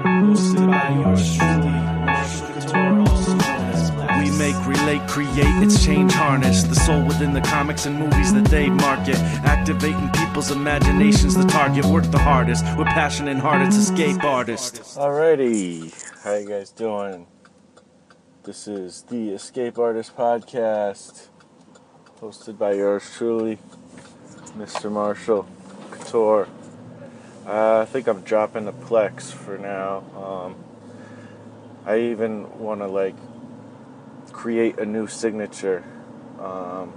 Hosted by yours truly, Marshall Couture, also known as Plex. We make, relate, create, it's change harness. The soul within the comics and movies that they market. Activating people's imaginations, the target. Work the hardest. With passion and heart, it's escape artist. Alrighty, how you guys doing? This is the Escape Artist Podcast, hosted by yours truly, Mr. Marshall Couture. Uh, I think I'm dropping the Plex for now. Um, I even want to like create a new signature. Um,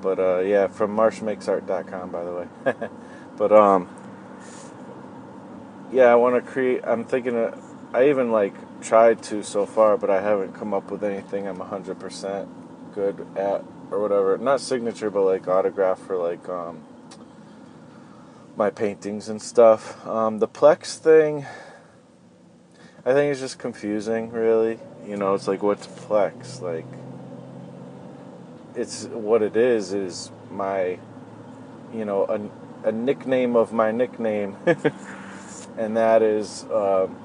but uh, yeah, from marshmakesart.com, by the way. but um, yeah, I want to create. I'm thinking. Of, I even like tried to so far, but I haven't come up with anything I'm 100% good at or whatever. Not signature, but like autograph for like um, my paintings and stuff. Um, the Plex thing, I think is just confusing. Really, you know, it's like what's Plex like. It's what it is. Is my, you know, a, a nickname of my nickname. and that is um,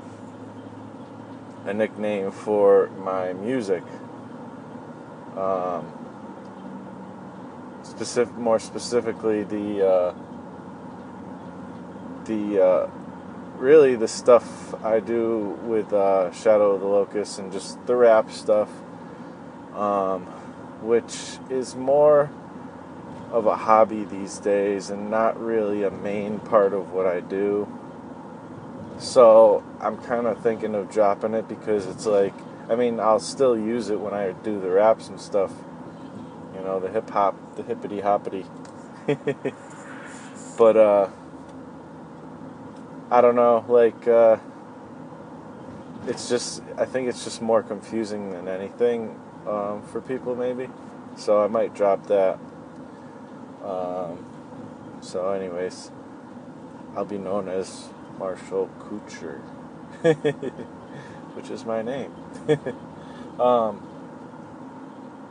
a nickname for my music. Um, specific, more specifically, the uh, the uh, really the stuff I do with uh, Shadow of the Locust and just the rap stuff, um, which is more of a hobby these days and not really a main part of what I do. So I'm kind of thinking of dropping it because it's like, I mean, I'll still use it when I do the raps and stuff. You know, the hip hop, the hippity hoppity. but, uh, I don't know, like, uh, it's just, I think it's just more confusing than anything um, for people, maybe. So I might drop that. Um, so, anyways, I'll be known as Marshall Kucher, which is my name. um,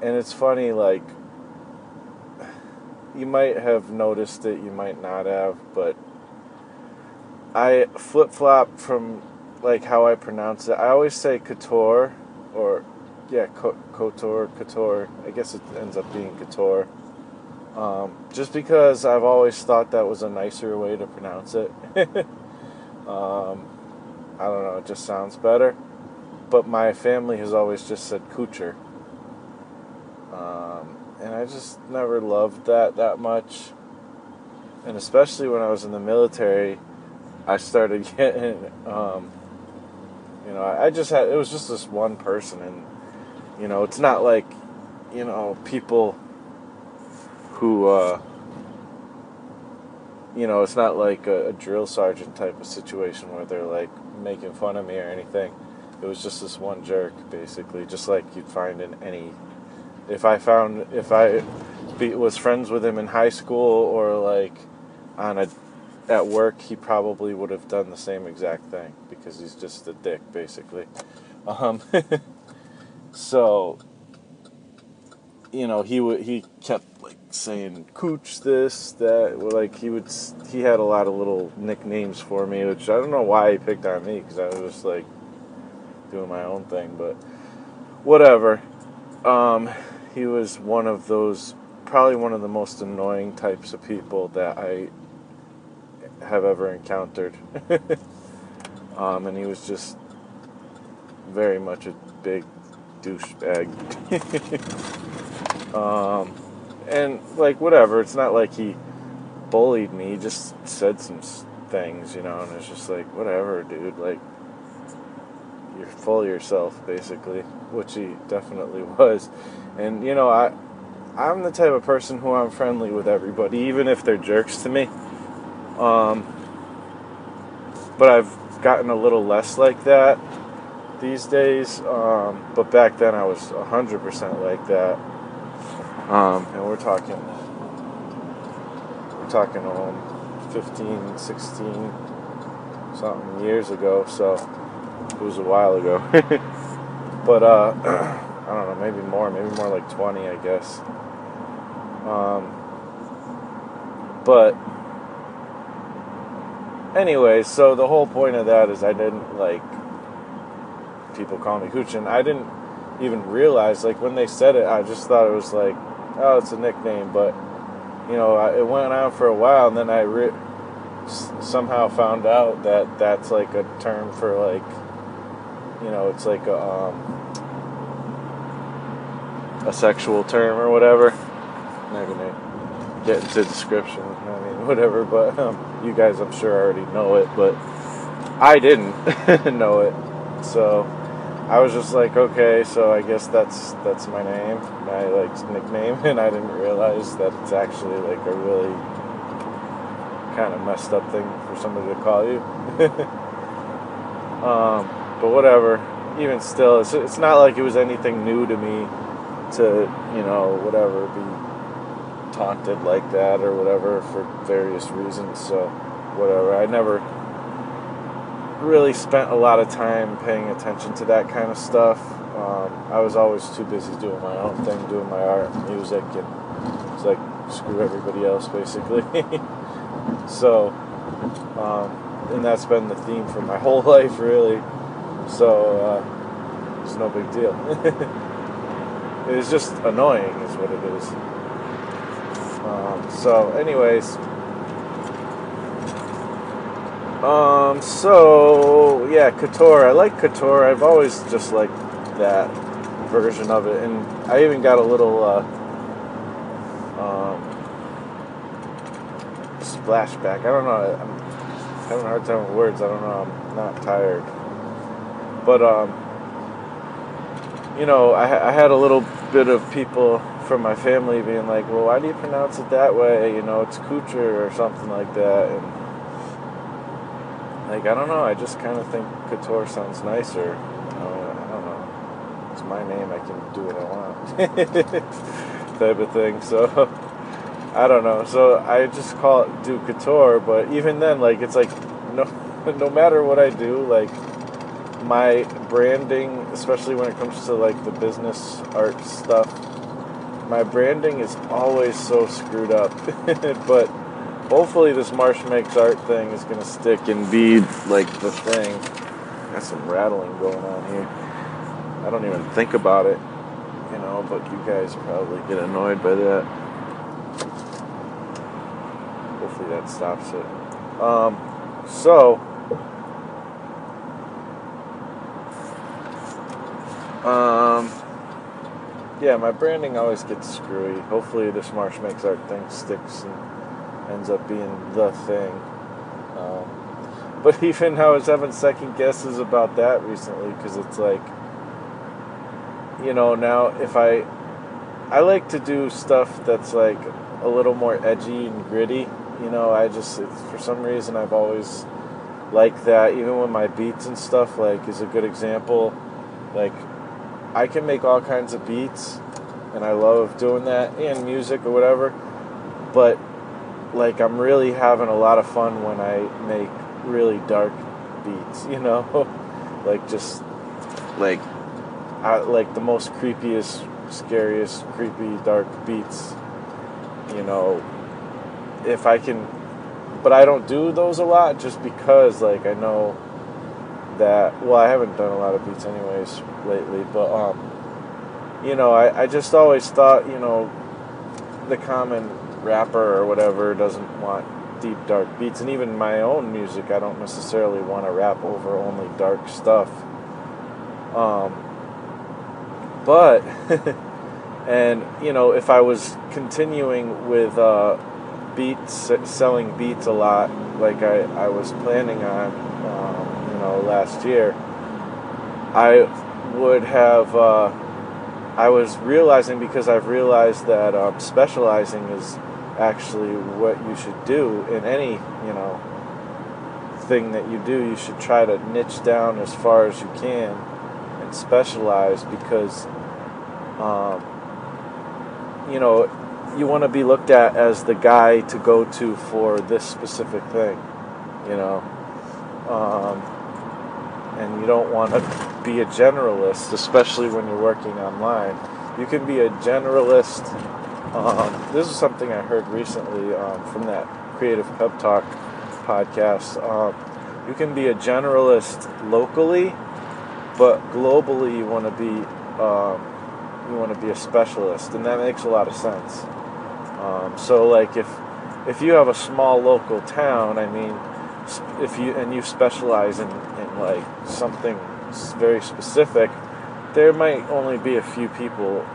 and it's funny, like, you might have noticed it, you might not have, but I flip flop from like how I pronounce it. I always say couture, or yeah, couture, couture. I guess it ends up being couture. Um, just because I've always thought that was a nicer way to pronounce it. Um, I don't know, it just sounds better. But my family has always just said Kucher. Um, and I just never loved that that much. And especially when I was in the military, I started getting, um, you know, I just had, it was just this one person. And, you know, it's not like, you know, people who, uh, you know, it's not like a, a, drill sergeant type of situation where they're like making fun of me or anything. It was just this one jerk, basically, just like you'd find in any. If I found, if I be, was friends with him in high school or like on a at work, he probably would have done the same exact thing because he's just a dick, basically. Um, so, you know, he would he kept like saying "cooch" this, that. Like he would, he had a lot of little nicknames for me, which I don't know why he picked on me because I was just like doing my own thing, but whatever. Um, he was one of those, probably one of the most annoying types of people that I have ever encountered. um, and he was just very much a big douchebag. um, and like whatever, it's not like he bullied me. He just said some things, you know, and it's just like whatever, dude. Like you're full of yourself, basically, which he definitely was. And you know, I I'm the type of person who I'm friendly with everybody, even if they're jerks to me. Um, but I've gotten a little less like that these days. Um, but back then I was 100% like that. Um, and we're talking, we're talking um, 15, 16, something years ago. So it was a while ago. but uh, I don't know, maybe more, maybe more like 20, I guess. Um, but anyway, so the whole point of that is I didn't like people call me Hooch, and I didn't even realize like when they said it, I just thought it was like, oh, it's a nickname, but you know, I, it went on for a while, and then I re- s- somehow found out that that's like a term for like, you know, it's like a um, a sexual term or whatever. Not gonna get into description. I mean, whatever. But um, you guys, I'm sure, already know it, but I didn't know it. So I was just like, okay, so I guess that's that's my name, my like nickname, and I didn't realize that it's actually like a really kind of messed up thing for somebody to call you. um, but whatever. Even still, it's it's not like it was anything new to me to you know whatever be taunted like that or whatever for various reasons. So whatever. I never really spent a lot of time paying attention to that kind of stuff. Um, I was always too busy doing my own thing, doing my art, and music, and it's like screw everybody else basically. so, um, and that's been the theme for my whole life, really. So uh, it's no big deal. it's just annoying, is what it is. Um, so, anyways. Um, so yeah, Couture. I like Couture. I've always just liked that version of it, and I even got a little uh, um, splashback. I don't know. I'm having a hard time with words. I don't know. I'm not tired, but um, you know, I, I had a little bit of people from my family being like, "Well, why do you pronounce it that way? You know, it's Couture or something like that," and like I don't know. I just kind of think couture sounds nicer. Uh, I don't know. It's my name. I can do what I want, type of thing. So I don't know. So I just call it do couture. But even then, like it's like no, no matter what I do, like my branding, especially when it comes to like the business art stuff, my branding is always so screwed up. but hopefully this Marsh Makes Art thing is going to stick and be like the thing. Got some rattling going on here. I don't even think about it, you know, but you guys probably get annoyed by that. Hopefully that stops it. Um, so, um, yeah, my branding always gets screwy. Hopefully this Marsh Makes Art thing sticks and ends up being the thing. Um, but even I was having second guesses about that recently because it's like, you know, now if I, I like to do stuff that's like a little more edgy and gritty. You know, I just for some reason I've always liked that. Even with my beats and stuff, like is a good example. Like I can make all kinds of beats, and I love doing that and music or whatever. But like I'm really having a lot of fun when I make really dark beats, you know, like just like I, like the most creepiest, scariest, creepy, dark beats. You know, if I can, but I don't do those a lot just because like I know that. Well, I haven't done a lot of beats anyways lately, but um, you know, I I just always thought you know the common rapper or whatever doesn't want deep dark beats and even my own music i don't necessarily want to rap over only dark stuff um, but and you know if i was continuing with uh, beats selling beats a lot like i, I was planning on um, know last year i would have uh, I was realizing because I've realized that um, specializing is actually what you should do in any you know thing that you do. You should try to niche down as far as you can and specialize because um, you know you want to be looked at as the guy to go to for this specific thing. You know. Um, and you don't want to be a generalist, especially when you're working online. You can be a generalist. Um, this is something I heard recently um, from that Creative Pep Talk podcast. Um, you can be a generalist locally, but globally you want to be um, you want to be a specialist, and that makes a lot of sense. Um, so, like if if you have a small local town, I mean, if you and you specialize in, in like something very specific, there might only be a few people,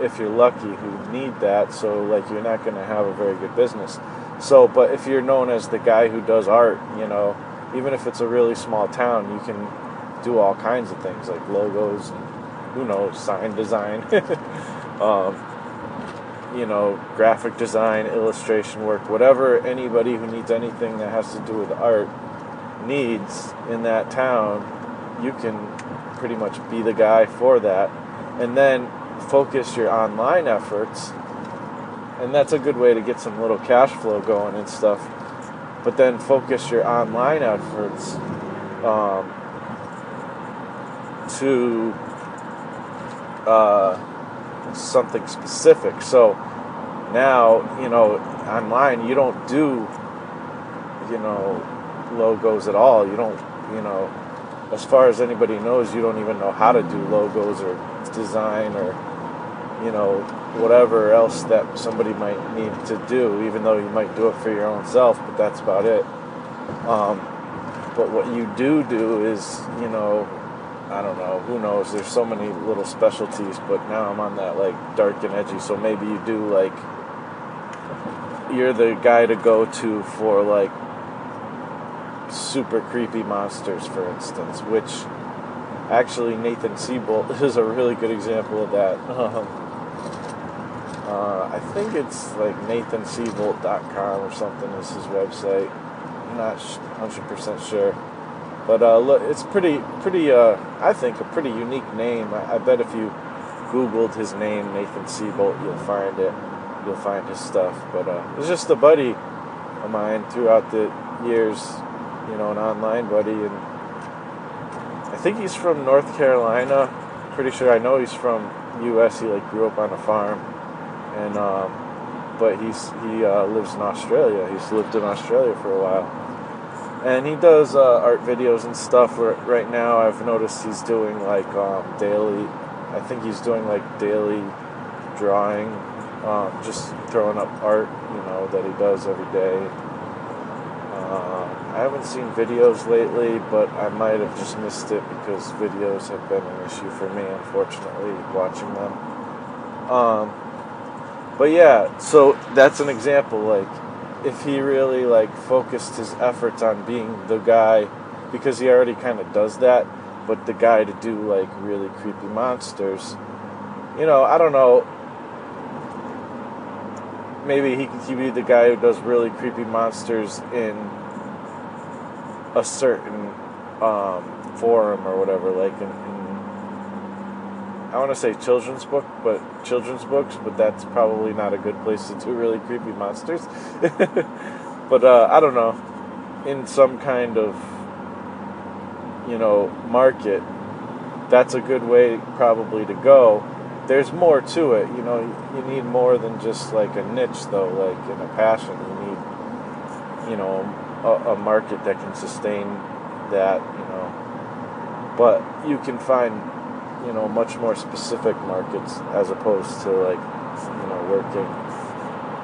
if you're lucky, who need that. So like you're not going to have a very good business. So, but if you're known as the guy who does art, you know, even if it's a really small town, you can do all kinds of things like logos and who knows, sign design. um, you know, graphic design, illustration work, whatever anybody who needs anything that has to do with art needs in that town, you can pretty much be the guy for that. And then focus your online efforts. And that's a good way to get some little cash flow going and stuff. But then focus your online efforts um, to uh, something specific. So now, you know, online you don't do, you know, logos at all. You don't, you know, as far as anybody knows, you don't even know how to do logos or design or, you know, whatever else that somebody might need to do, even though you might do it for your own self, but that's about it. Um, but what you do do is, you know, I don't know, who knows? There's so many little specialties, but now I'm on that like dark and edgy, so maybe you do like you're the guy to go to for like super creepy monsters, for instance, which actually Nathan Siebolt is a really good example of that. Um, uh, I think it's like nathansiebolt.com or something is his website. I'm not 100% sure. But uh, look, it's pretty, pretty. Uh, I think a pretty unique name. I, I, bet if you Googled his name, Nathan Siebolt, you'll find it. You'll find his stuff. But uh, it's just a buddy of mine throughout the years. You know, an online buddy, and I think he's from North Carolina. Pretty sure I know he's from U.S. He like grew up on a farm, and um, but he's he uh, lives in Australia. He's lived in Australia for a while and he does uh, art videos and stuff. Right now, I've noticed he's doing like um, daily. I think he's doing like daily drawing, um, just throwing up art, you know, that he does every day. I haven't seen videos lately, but I might have just missed it because videos have been an issue for me, unfortunately, watching them. Um, but yeah, so that's an example. Like, if he really like focused his efforts on being the guy because he already kind of does that but the guy to do like really creepy monsters you know i don't know maybe he could be the guy who does really creepy monsters in a certain um, forum or whatever like in, in I want to say children's book, but children's books, but that's probably not a good place to do really creepy monsters. but uh, I don't know, in some kind of you know market, that's a good way probably to go. There's more to it, you know. You need more than just like a niche, though, like in a passion. You need, you know, a, a market that can sustain that, you know. But you can find you know much more specific markets as opposed to like you know working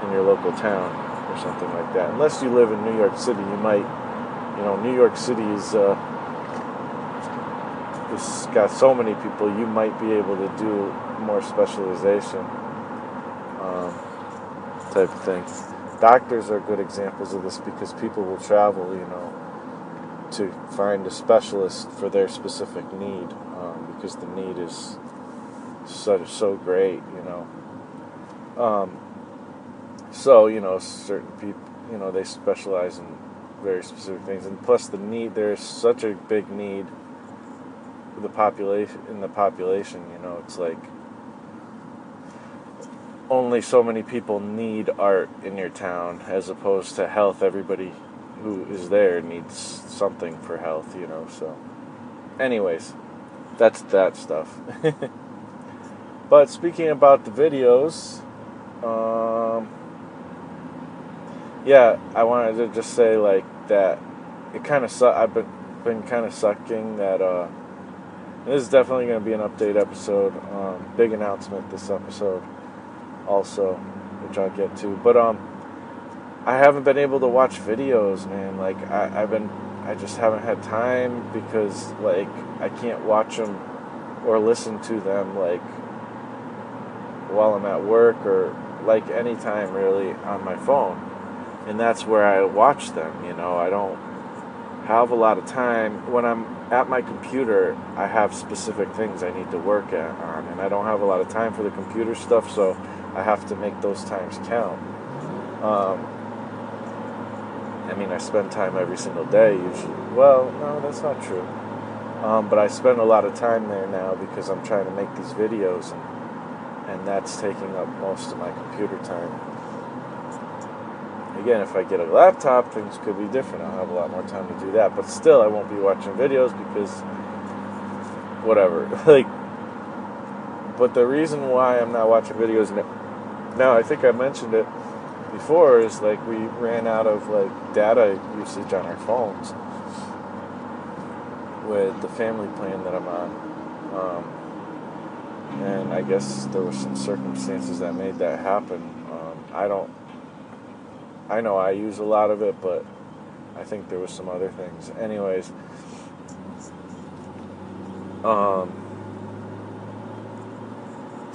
in your local town or something like that. Unless you live in New York City, you might you know New York City is uh, it's got so many people. You might be able to do more specialization um, type of thing. Doctors are good examples of this because people will travel, you know, to find a specialist for their specific need um, because the need is so so great, you know. Um, so you know, certain people, you know, they specialize in very specific things, and plus the need. There's such a big need for the population in the population. You know, it's like only so many people need art in your town, as opposed to health. Everybody who is there needs something for health. You know, so. Anyways, that's that stuff. but speaking about the videos, um, yeah, I wanted to just say like that. It kind of su- I've been been kind of sucking that. Uh, this is definitely going to be an update episode. Um, big announcement this episode, also, which I'll get to. But um, I haven't been able to watch videos, man. Like I, I've been, I just haven't had time because like I can't watch them or listen to them like while I'm at work or like anytime really on my phone. And that's where I watch them, you know. I don't have a lot of time when I'm at my computer. I have specific things I need to work at on and I don't have a lot of time for the computer stuff, so I have to make those times count. Um, I mean, I spend time every single day usually. Well, no, that's not true. Um, but I spend a lot of time there now because I'm trying to make these videos, and, and that's taking up most of my computer time. Again, if I get a laptop, things could be different. I'll have a lot more time to do that. But still, I won't be watching videos because whatever. like, but the reason why I'm not watching videos now, now I think I mentioned it before, is like we ran out of like data usage on our phones with the family plan that I'm on. Um, and I guess there were some circumstances that made that happen. Um, I don't. I know I use a lot of it, but I think there was some other things. Anyways, um,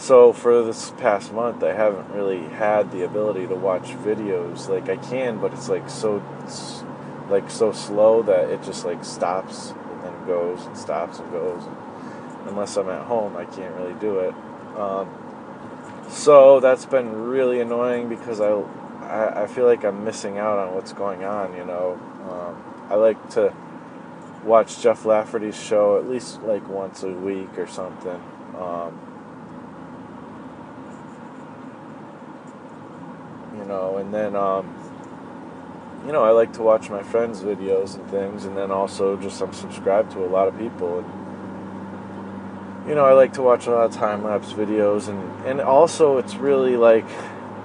so for this past month, I haven't really had the ability to watch videos. Like I can, but it's like so, like so slow that it just like stops and then goes and stops and goes. And Unless I'm at home, I can't really do it. Um, so that's been really annoying because I, I, I feel like I'm missing out on what's going on. You know, um, I like to watch Jeff Lafferty's show at least like once a week or something. Um, you know, and then um, you know I like to watch my friends' videos and things, and then also just I'm subscribed to a lot of people, and you know I like to watch a lot of time lapse videos, and and also it's really like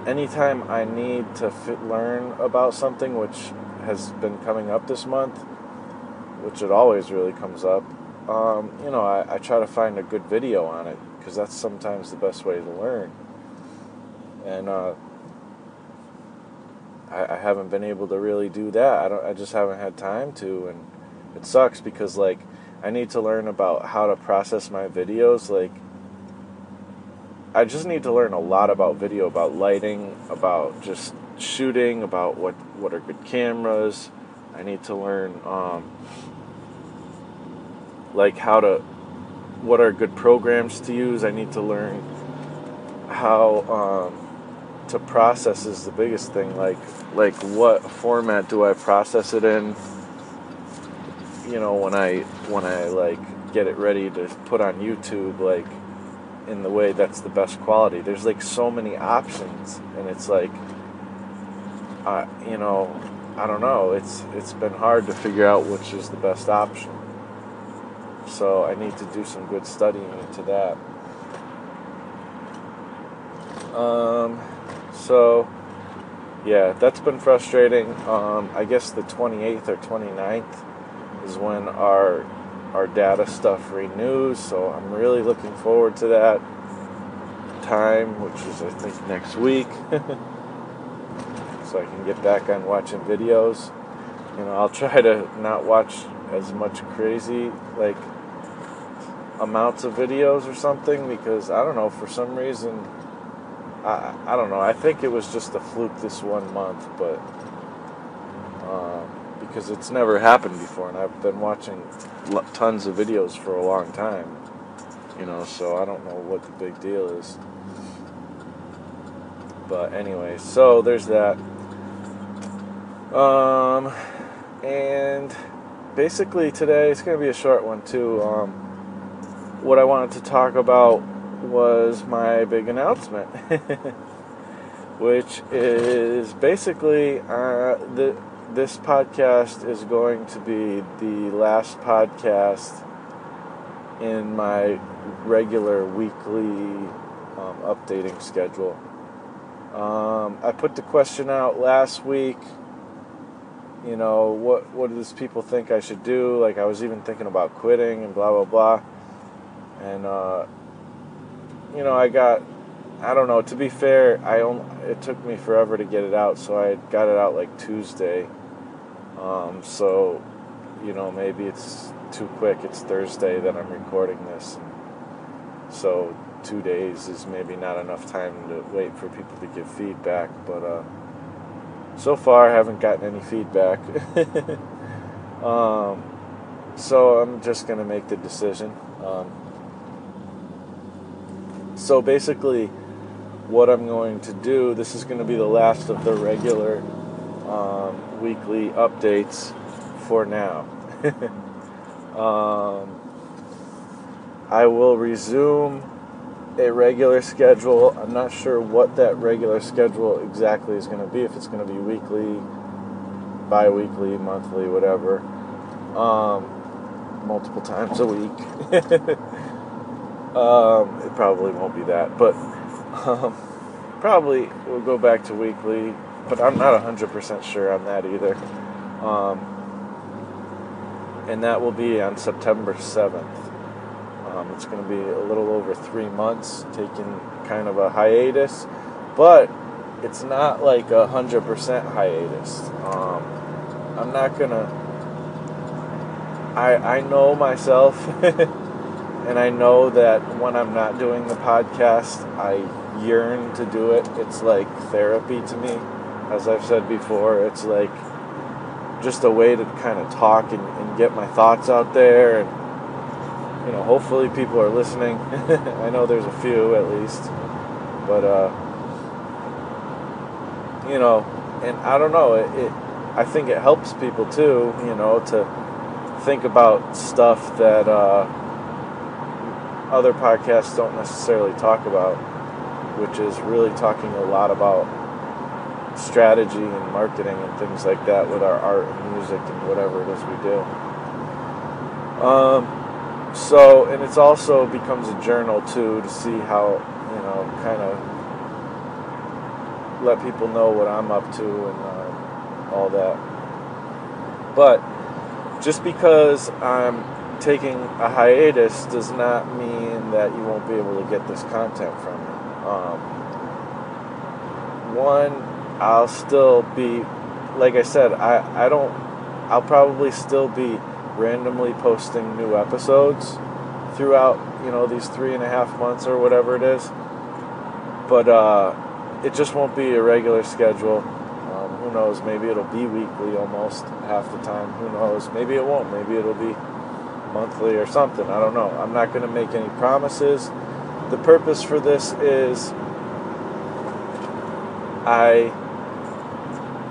anytime I need to fit, learn about something, which has been coming up this month, which it always really comes up. Um, you know, I, I try to find a good video on it because that's sometimes the best way to learn. And uh, I, I haven't been able to really do that. I don't. I just haven't had time to, and it sucks because like I need to learn about how to process my videos. Like I just need to learn a lot about video, about lighting, about just shooting, about what what are good cameras. I need to learn um, like how to what are good programs to use. I need to learn how um, to process is the biggest thing. Like like what format do I process it in? You know, when I when I like get it ready to put on YouTube, like in the way that's the best quality. There's like so many options, and it's like, uh, you know, I don't know. It's it's been hard to figure out which is the best option. So I need to do some good studying into that. Um, so yeah, that's been frustrating. Um, I guess the 28th or 29th is when our our data stuff renews, so I'm really looking forward to that time, which is I think next week. so I can get back on watching videos. You know, I'll try to not watch as much crazy like amounts of videos or something because I don't know for some reason I I don't know I think it was just a fluke this one month but um, because it's never happened before and I've been watching tons of videos for a long time You know, so I don't know what the big deal is. But anyway, so there's that. Um, and basically today it's going to be a short one too. Um, what I wanted to talk about was my big announcement, which is basically uh, the this podcast is going to be the last podcast in my regular weekly um, updating schedule. Um, I put the question out last week. You know, what what does people think I should do? Like I was even thinking about quitting and blah blah blah. And uh, you know, I got I don't know. To be fair, I only, it took me forever to get it out, so I got it out like Tuesday. Um, so, you know, maybe it's too quick. It's Thursday that I'm recording this, so two days is maybe not enough time to wait for people to give feedback. But uh, so far, I haven't gotten any feedback. um, so I'm just gonna make the decision. Um, so basically, what I'm going to do, this is going to be the last of the regular um, weekly updates for now. um, I will resume a regular schedule. I'm not sure what that regular schedule exactly is going to be, if it's going to be weekly, bi weekly, monthly, whatever, um, multiple times a week. um, it probably won't be that, but um, probably we'll go back to weekly, but I'm not 100% sure on that either. Um, and that will be on September 7th. Um, it's going to be a little over three months, taking kind of a hiatus, but it's not like a hundred percent hiatus. Um, I'm not gonna. I I know myself, and I know that when I'm not doing the podcast, I yearn to do it. It's like therapy to me, as I've said before. It's like just a way to kind of talk and, and get my thoughts out there and you know, hopefully people are listening. I know there's a few at least, but uh, you know, and I don't know. It, it, I think it helps people too. You know, to think about stuff that uh, other podcasts don't necessarily talk about, which is really talking a lot about strategy and marketing and things like that with our art and music and whatever it is we do. Um, so, and it's also becomes a journal too to see how, you know, kind of let people know what I'm up to and uh, all that. But just because I'm taking a hiatus does not mean that you won't be able to get this content from me. Um, one, I'll still be, like I said, I, I don't, I'll probably still be randomly posting new episodes throughout you know these three and a half months or whatever it is. But uh, it just won't be a regular schedule. Um, who knows? Maybe it'll be weekly almost half the time. Who knows? Maybe it won't. Maybe it'll be monthly or something. I don't know. I'm not going to make any promises. The purpose for this is i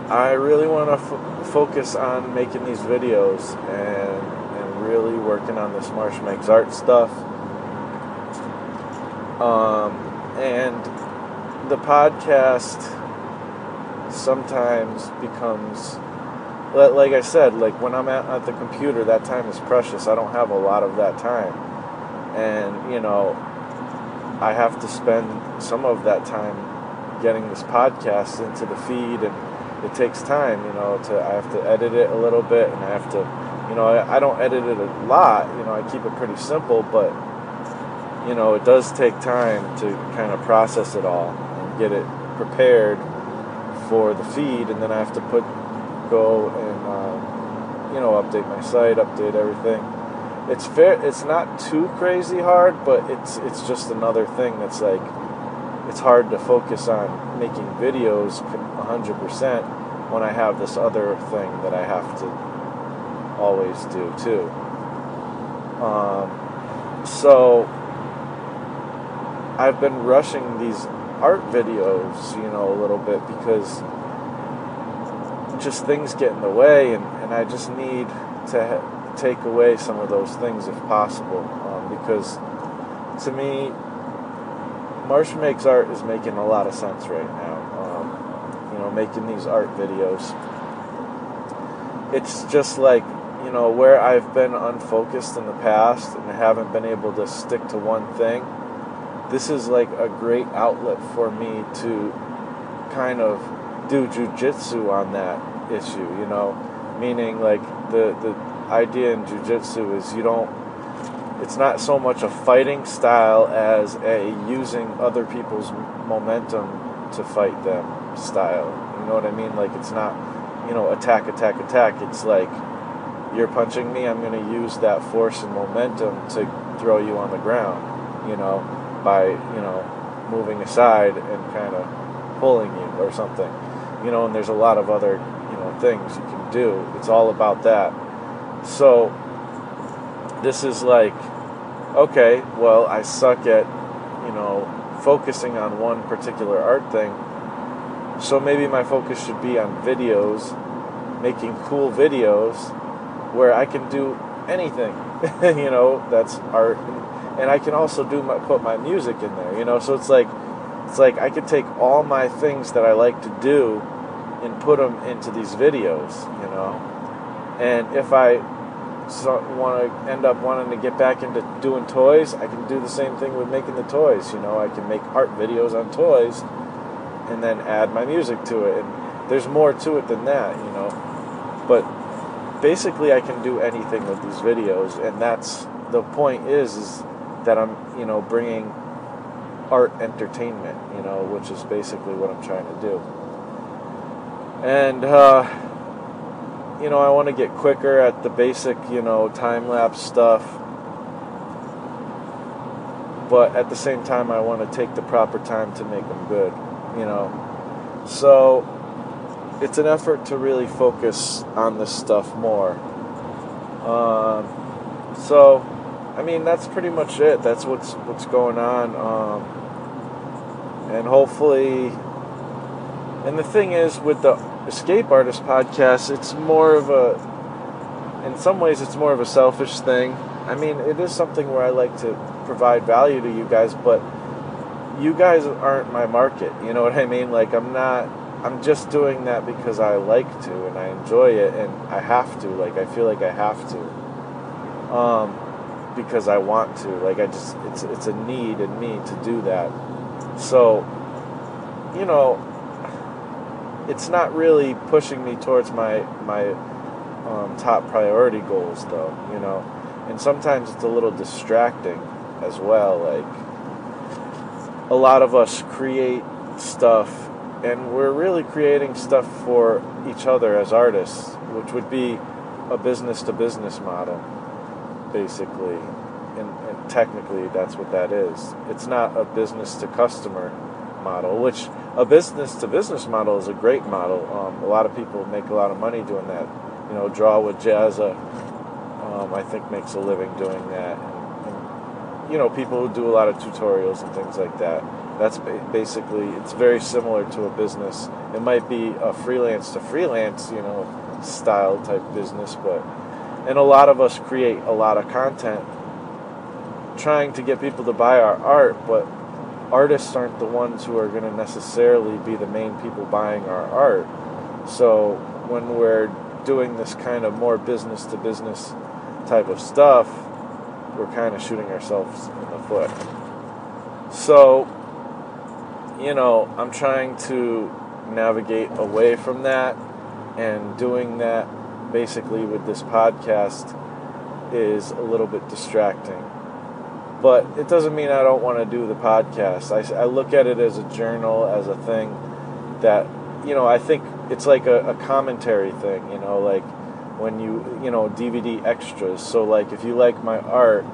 i really want to f- focus on making these videos and and really working on this Marsh Art stuff. Um, and the podcast sometimes becomes like I said, like when I'm at, at the computer, that time is precious. I don't have a lot of that time. And, you know, I have to spend some of that time getting this podcast into the feed and it takes time, you know, to I have to edit it a little bit and I have to, you know, I, I don't edit it a lot, you know, I keep it pretty simple, but you know, it does take time to kind of process it all and get it prepared for the feed, and then I have to put go you know update my site, update everything. It's fair. It's not too crazy hard, but it's it's just another thing that's like it's hard to focus on making videos 100% when I have this other thing that I have to always do too. Um, so I've been rushing these art videos, you know, a little bit because just things get in the way, and, and I just need to ha- take away some of those things if possible. Um, because to me, Marsh Makes Art is making a lot of sense right now. Um, you know, making these art videos. It's just like, you know, where I've been unfocused in the past and haven't been able to stick to one thing. This is like a great outlet for me to kind of do jujitsu on that issue, you know, meaning like the the idea in jujitsu is you don't. It's not so much a fighting style as a using other people's momentum to fight them style. You know what I mean? Like it's not, you know, attack, attack, attack. It's like you're punching me. I'm going to use that force and momentum to throw you on the ground. You know, by you know moving aside and kind of pulling you or something you know, and there's a lot of other, you know, things you can do. It's all about that. So this is like, okay, well, I suck at, you know, focusing on one particular art thing. So maybe my focus should be on videos, making cool videos where I can do anything, you know, that's art. And I can also do my, put my music in there, you know, so it's like, it's like I could take all my things that I like to do and put them into these videos, you know. And if I so want to end up wanting to get back into doing toys, I can do the same thing with making the toys. You know, I can make art videos on toys and then add my music to it. And there's more to it than that, you know. But basically, I can do anything with these videos, and that's the point. Is is that I'm you know bringing art entertainment, you know, which is basically what I'm trying to do. And, uh, you know, I want to get quicker at the basic, you know, time lapse stuff. But at the same time, I want to take the proper time to make them good, you know. So it's an effort to really focus on this stuff more. Um, so, I mean, that's pretty much it. That's what's what's going on. Um, and hopefully, and the thing is, with the Escape Artist podcast, it's more of a, in some ways, it's more of a selfish thing. I mean, it is something where I like to provide value to you guys, but you guys aren't my market. You know what I mean? Like, I'm not, I'm just doing that because I like to and I enjoy it and I have to. Like, I feel like I have to. Um, because I want to. Like, I just, it's, it's a need in me to do that. So, you know, it's not really pushing me towards my my um, top priority goals though you know? And sometimes it's a little distracting as well like a lot of us create stuff and we're really creating stuff for each other as artists which would be a business to business model basically. And, and technically that's what that is. It's not a business to customer model which a business to business model is a great model. Um, a lot of people make a lot of money doing that. You know, Draw with Jazza, um, I think, makes a living doing that. And, and, you know, people who do a lot of tutorials and things like that. That's basically, it's very similar to a business. It might be a freelance to freelance, you know, style type business, but, and a lot of us create a lot of content trying to get people to buy our art, but artists aren't the ones who are going to necessarily be the main people buying our art. So when we're doing this kind of more business to business type of stuff, we're kind of shooting ourselves in the foot. So, you know, I'm trying to navigate away from that, and doing that basically with this podcast is a little bit distracting but it doesn't mean I don't want to do the podcast. I, I look at it as a journal, as a thing that, you know, I think it's like a, a commentary thing, you know, like when you, you know, DVD extras. So, like, if you like my art,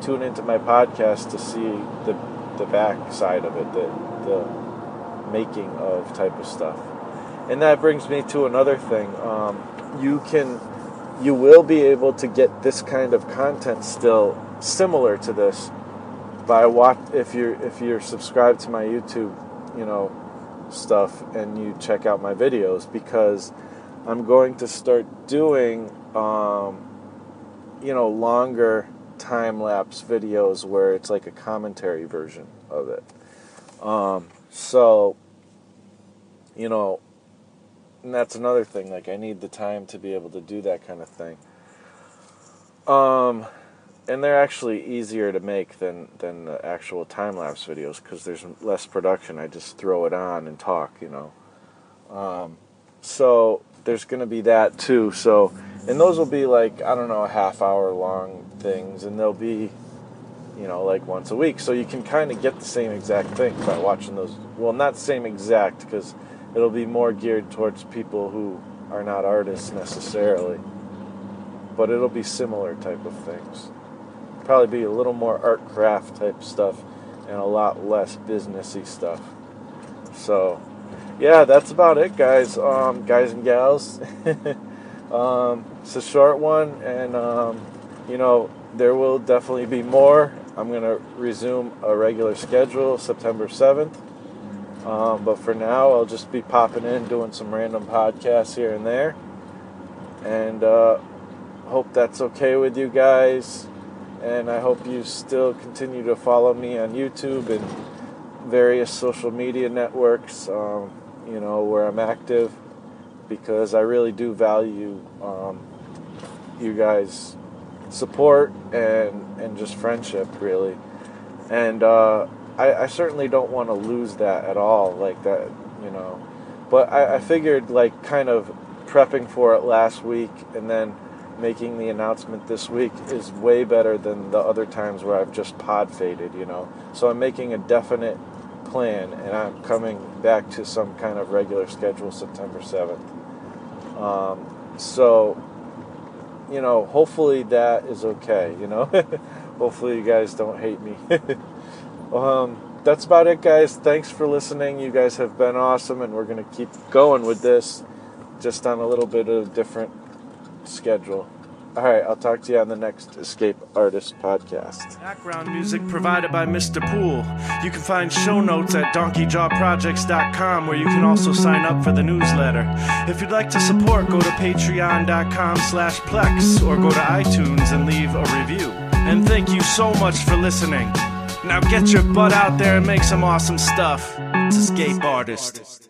tune into my podcast to see the, the back side of it, the, the making of type of stuff. And that brings me to another thing. Um, you can, you will be able to get this kind of content still similar to this by watch if you're if you're subscribed to my YouTube, you know, stuff and you check out my videos because I'm going to start doing um, you know longer time lapse videos where it's like a commentary version of it. Um, so you know, and that's another thing. Like I need the time to be able to do that kind of thing. Um, and they're actually easier to make than than the actual time lapse videos because there's less production. I just throw it on and talk, you know. Um, so there's going to be that too. So, and those will be like I don't know, a half hour long things, and they'll be, you know, like once a week. So you can kind of get the same exact thing by watching those. Well, not same exact because it'll be more geared towards people who are not artists necessarily, but it'll be similar type of things. Probably be a little more art craft type stuff and a lot less businessy stuff. So, yeah, that's about it, guys, um, guys and gals. um, it's a short one, and um, you know there will definitely be more. I'm gonna resume a regular schedule September 7th. Um, but for now, I'll just be popping in, doing some random podcasts here and there. And uh, hope that's okay with you guys. And I hope you still continue to follow me on YouTube and various social media networks, um, you know, where I'm active, because I really do value um, you guys' support and, and just friendship, really. And, uh, I, I certainly don't want to lose that at all, like that, you know. But I, I figured, like, kind of prepping for it last week and then making the announcement this week is way better than the other times where I've just pod faded, you know. So I'm making a definite plan and I'm coming back to some kind of regular schedule September 7th. Um, so, you know, hopefully that is okay, you know. hopefully you guys don't hate me. Um, that's about it, guys. Thanks for listening. You guys have been awesome, and we're going to keep going with this just on a little bit of different schedule. All right, I'll talk to you on the next Escape Artist podcast. Background music provided by Mr. Pool. You can find show notes at donkeyjawprojects.com where you can also sign up for the newsletter. If you'd like to support, go to patreon.com slash plex or go to iTunes and leave a review. And thank you so much for listening. Now get your butt out there and make some awesome stuff. It's Escape Artist.